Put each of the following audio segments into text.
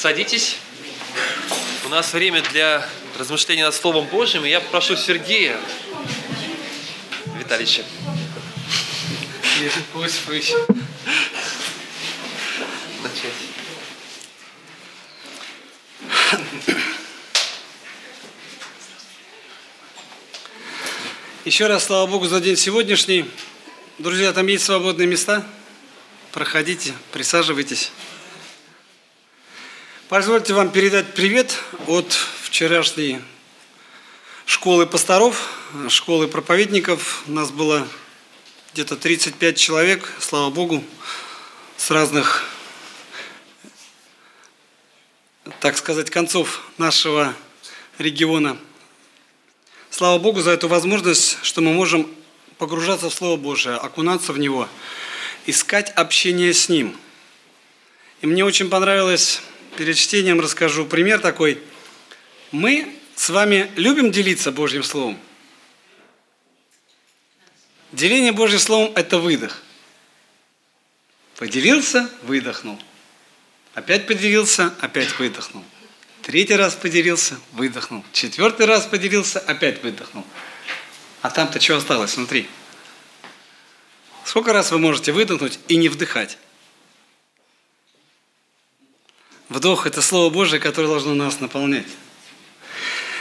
Садитесь. У нас время для размышления над Словом Божьим, и я прошу Сергея Витальевича. Пусть, пусть. Начать. Еще раз слава Богу за день сегодняшний. Друзья, там есть свободные места. Проходите, присаживайтесь. Позвольте вам передать привет от вчерашней школы пасторов, школы проповедников. У нас было где-то 35 человек, слава Богу, с разных, так сказать, концов нашего региона. Слава Богу за эту возможность, что мы можем погружаться в Слово Божие, окунаться в него, искать общение с Ним. И мне очень понравилось перед чтением расскажу пример такой. Мы с вами любим делиться Божьим Словом. Деление Божьим Словом – это выдох. Поделился, выдохнул. Опять поделился, опять выдохнул. Третий раз поделился, выдохнул. Четвертый раз поделился, опять выдохнул. А там-то что осталось внутри? Сколько раз вы можете выдохнуть и не вдыхать? Вдох – это Слово Божие, которое должно нас наполнять.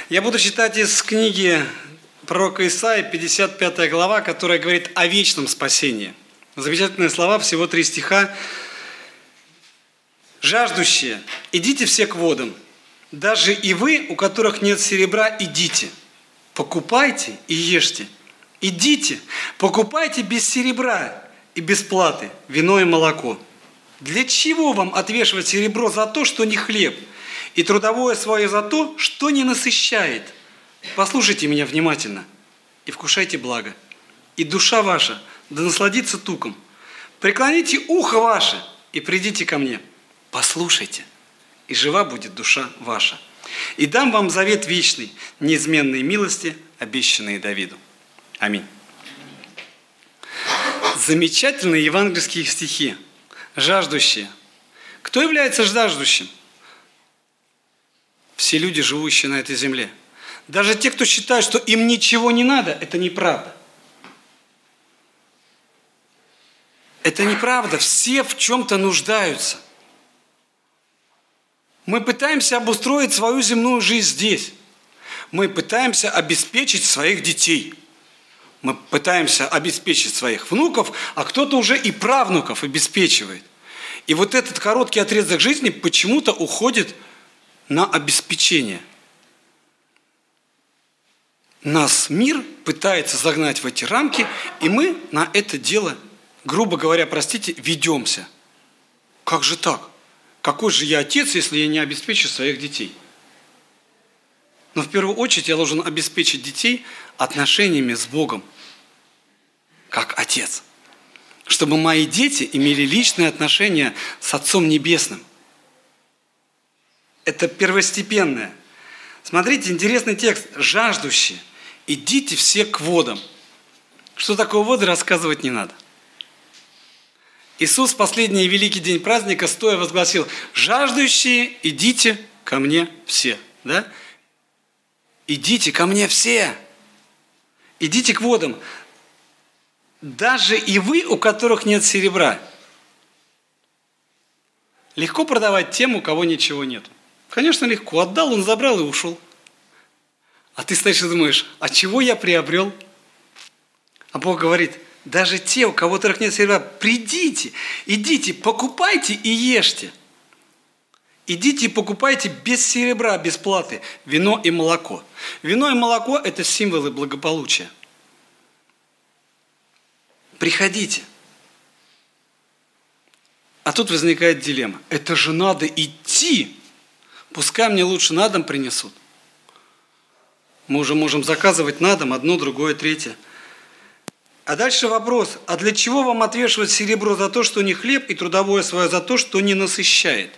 Я буду читать из книги пророка Исаия, 55 глава, которая говорит о вечном спасении. Замечательные слова, всего три стиха. «Жаждущие, идите все к водам, даже и вы, у которых нет серебра, идите, покупайте и ешьте. Идите, покупайте без серебра и без платы вино и молоко – для чего вам отвешивать серебро за то, что не хлеб, и трудовое свое за то, что не насыщает? Послушайте меня внимательно и вкушайте благо. И душа ваша да насладится туком. Преклоните ухо ваше и придите ко мне. Послушайте, и жива будет душа ваша. И дам вам завет вечный, неизменные милости, обещанные Давиду. Аминь. Замечательные евангельские стихи – жаждущие. Кто является жаждущим? Все люди, живущие на этой земле. Даже те, кто считает, что им ничего не надо, это неправда. Это неправда. Все в чем-то нуждаются. Мы пытаемся обустроить свою земную жизнь здесь. Мы пытаемся обеспечить своих детей. Мы пытаемся обеспечить своих внуков, а кто-то уже и правнуков обеспечивает. И вот этот короткий отрезок жизни почему-то уходит на обеспечение. Нас мир пытается загнать в эти рамки, и мы на это дело, грубо говоря, простите, ведемся. Как же так? Какой же я отец, если я не обеспечу своих детей? Но в первую очередь я должен обеспечить детей отношениями с Богом, как отец – чтобы мои дети имели личные отношения с Отцом Небесным. Это первостепенное. Смотрите, интересный текст. Жаждущие, идите все к водам. Что такое воды, рассказывать не надо. Иисус в последний великий день праздника стоя возгласил, жаждущие, идите ко мне все. Да? Идите ко мне все. Идите к водам даже и вы, у которых нет серебра. Легко продавать тем, у кого ничего нет. Конечно, легко. Отдал, он забрал и ушел. А ты стоишь и думаешь, а чего я приобрел? А Бог говорит, даже те, у кого нет серебра, придите, идите, покупайте и ешьте. Идите и покупайте без серебра, без платы вино и молоко. Вино и молоко – это символы благополучия. Приходите. А тут возникает дилемма. Это же надо идти. Пускай мне лучше на дом принесут. Мы уже можем заказывать на дом одно, другое, третье. А дальше вопрос, а для чего вам отвешивать серебро за то, что не хлеб, и трудовое свое за то, что не насыщает?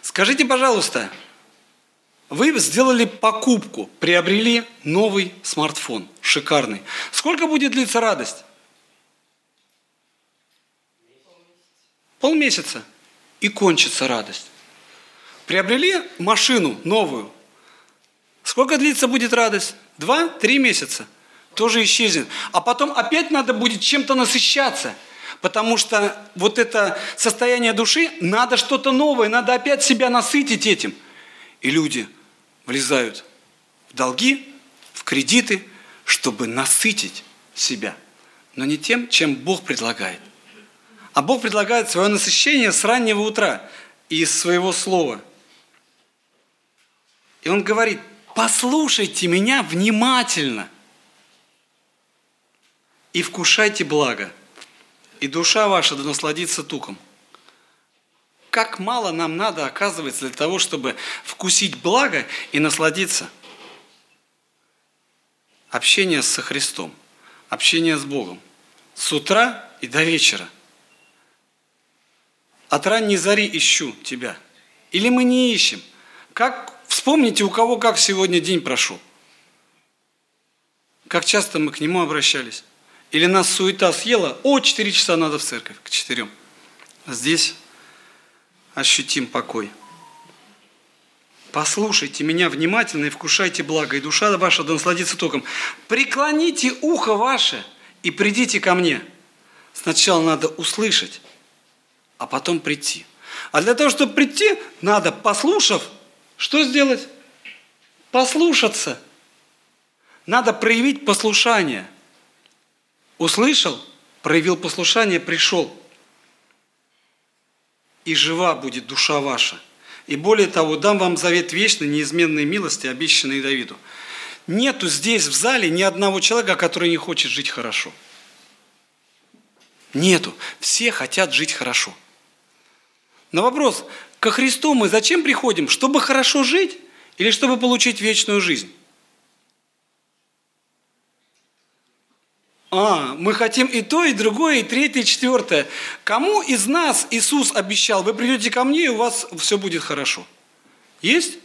Скажите, пожалуйста, вы сделали покупку, приобрели новый смартфон, шикарный. Сколько будет длиться радость? Полмесяца. И кончится радость. Приобрели машину новую. Сколько длится будет радость? Два, три месяца. Тоже исчезнет. А потом опять надо будет чем-то насыщаться. Потому что вот это состояние души, надо что-то новое, надо опять себя насытить этим. И люди влезают в долги, в кредиты, чтобы насытить себя. Но не тем, чем Бог предлагает. А Бог предлагает свое насыщение с раннего утра из своего слова. И Он говорит, послушайте меня внимательно и вкушайте благо, и душа ваша да насладится туком. Как мало нам надо, оказывается, для того, чтобы вкусить благо и насладиться. Общение со Христом, общение с Богом. С утра и до вечера. От ранней зари ищу тебя. Или мы не ищем. Как Вспомните, у кого как сегодня день прошел. Как часто мы к нему обращались. Или нас суета съела, о, 4 часа надо в церковь, к четырем. А здесь ощутим покой. Послушайте меня внимательно и вкушайте благо, и душа ваша да насладится током. Преклоните ухо ваше и придите ко мне. Сначала надо услышать, а потом прийти. А для того, чтобы прийти, надо, послушав, что сделать? Послушаться. Надо проявить послушание. Услышал, проявил послушание, пришел. И жива будет душа ваша. И более того, дам вам завет вечной, неизменной милости, обещанной Давиду. Нету здесь в зале ни одного человека, который не хочет жить хорошо. Нету. Все хотят жить хорошо. На вопрос, Ко Христу мы зачем приходим? Чтобы хорошо жить или чтобы получить вечную жизнь? А, мы хотим и то, и другое, и третье, и четвертое. Кому из нас Иисус обещал, вы придете ко мне, и у вас все будет хорошо? Есть?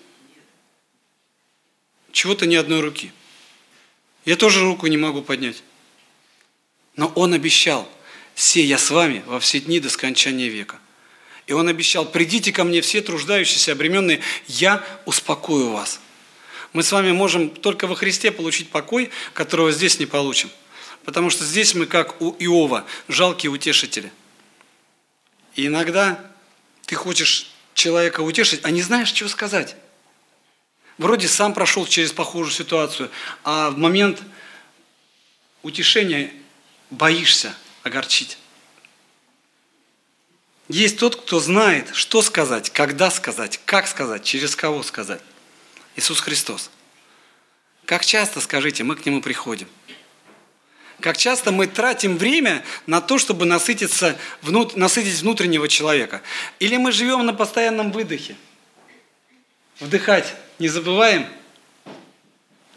Чего-то ни одной руки. Я тоже руку не могу поднять. Но Он обещал, все я с вами во все дни до скончания века. И он обещал, придите ко мне все труждающиеся, обременные, я успокою вас. Мы с вами можем только во Христе получить покой, которого здесь не получим. Потому что здесь мы, как у Иова, жалкие утешители. И иногда ты хочешь человека утешить, а не знаешь, что сказать. Вроде сам прошел через похожую ситуацию, а в момент утешения боишься огорчить. Есть тот, кто знает, что сказать, когда сказать, как сказать, через кого сказать. Иисус Христос. Как часто, скажите, мы к Нему приходим? Как часто мы тратим время на то, чтобы насытиться, внут, насытить внутреннего человека? Или мы живем на постоянном выдохе? Вдыхать не забываем?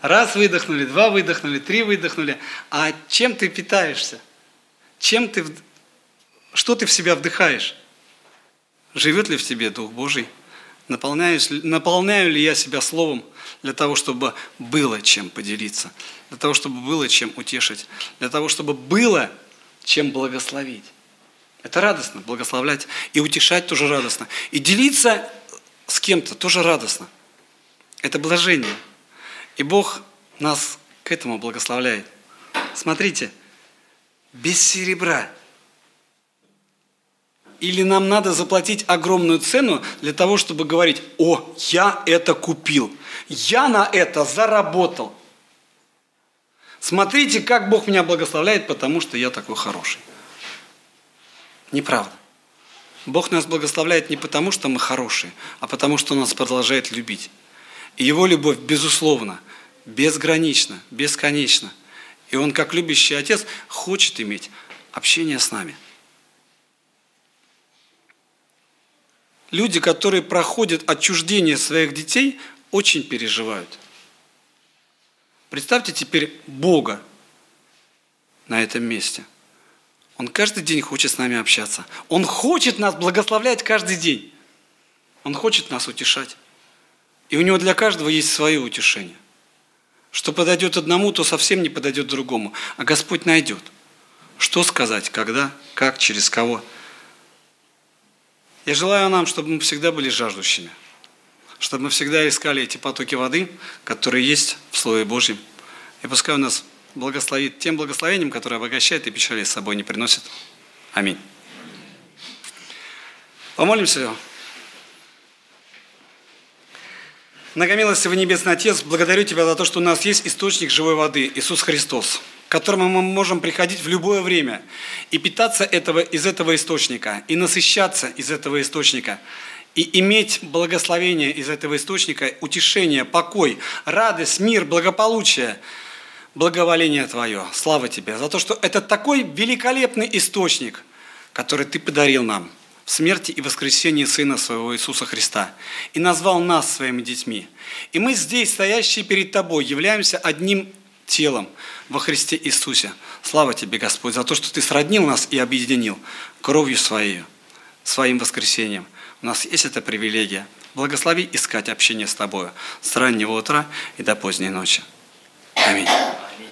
Раз выдохнули, два выдохнули, три выдохнули. А чем ты питаешься? Чем ты, что ты в себя вдыхаешь? Живет ли в тебе Дух Божий? Наполняюсь, наполняю ли я себя Словом для того, чтобы было чем поделиться, для того, чтобы было чем утешить, для того, чтобы было чем благословить. Это радостно, благословлять. И утешать тоже радостно. И делиться с кем-то тоже радостно. Это блажение. И Бог нас к этому благословляет. Смотрите, без серебра или нам надо заплатить огромную цену для того, чтобы говорить, о, я это купил, я на это заработал. Смотрите, как Бог меня благословляет, потому что я такой хороший. Неправда. Бог нас благословляет не потому, что мы хорошие, а потому, что Он нас продолжает любить. И Его любовь, безусловно, безгранична, бесконечна. И Он, как любящий Отец, хочет иметь общение с нами – люди, которые проходят отчуждение своих детей, очень переживают. Представьте теперь Бога на этом месте. Он каждый день хочет с нами общаться. Он хочет нас благословлять каждый день. Он хочет нас утешать. И у него для каждого есть свое утешение. Что подойдет одному, то совсем не подойдет другому. А Господь найдет. Что сказать, когда, как, через кого – я желаю нам, чтобы мы всегда были жаждущими. чтобы мы всегда искали эти потоки воды, которые есть в Слове Божьем. И пускай у нас благословит тем благословением, которое обогащает и печали с собой не приносит. Аминь. Помолимся. Многомилостивый Небесный Отец, благодарю Тебя за то, что у нас есть источник живой воды, Иисус Христос, которому мы можем приходить в любое время и питаться этого, из этого источника, и насыщаться из этого источника, и иметь благословение из этого источника, утешение, покой, радость, мир, благополучие, благоволение Твое. Слава Тебе за то, что это такой великолепный источник, который Ты подарил нам – смерти и воскресении Сына Своего Иисуса Христа и назвал нас своими детьми. И мы здесь, стоящие перед Тобой, являемся одним телом во Христе Иисусе. Слава Тебе, Господь, за то, что Ты сроднил нас и объединил кровью Своей, своим воскресением. У нас есть эта привилегия. Благослови искать общение с Тобою с раннего утра и до поздней ночи. Аминь.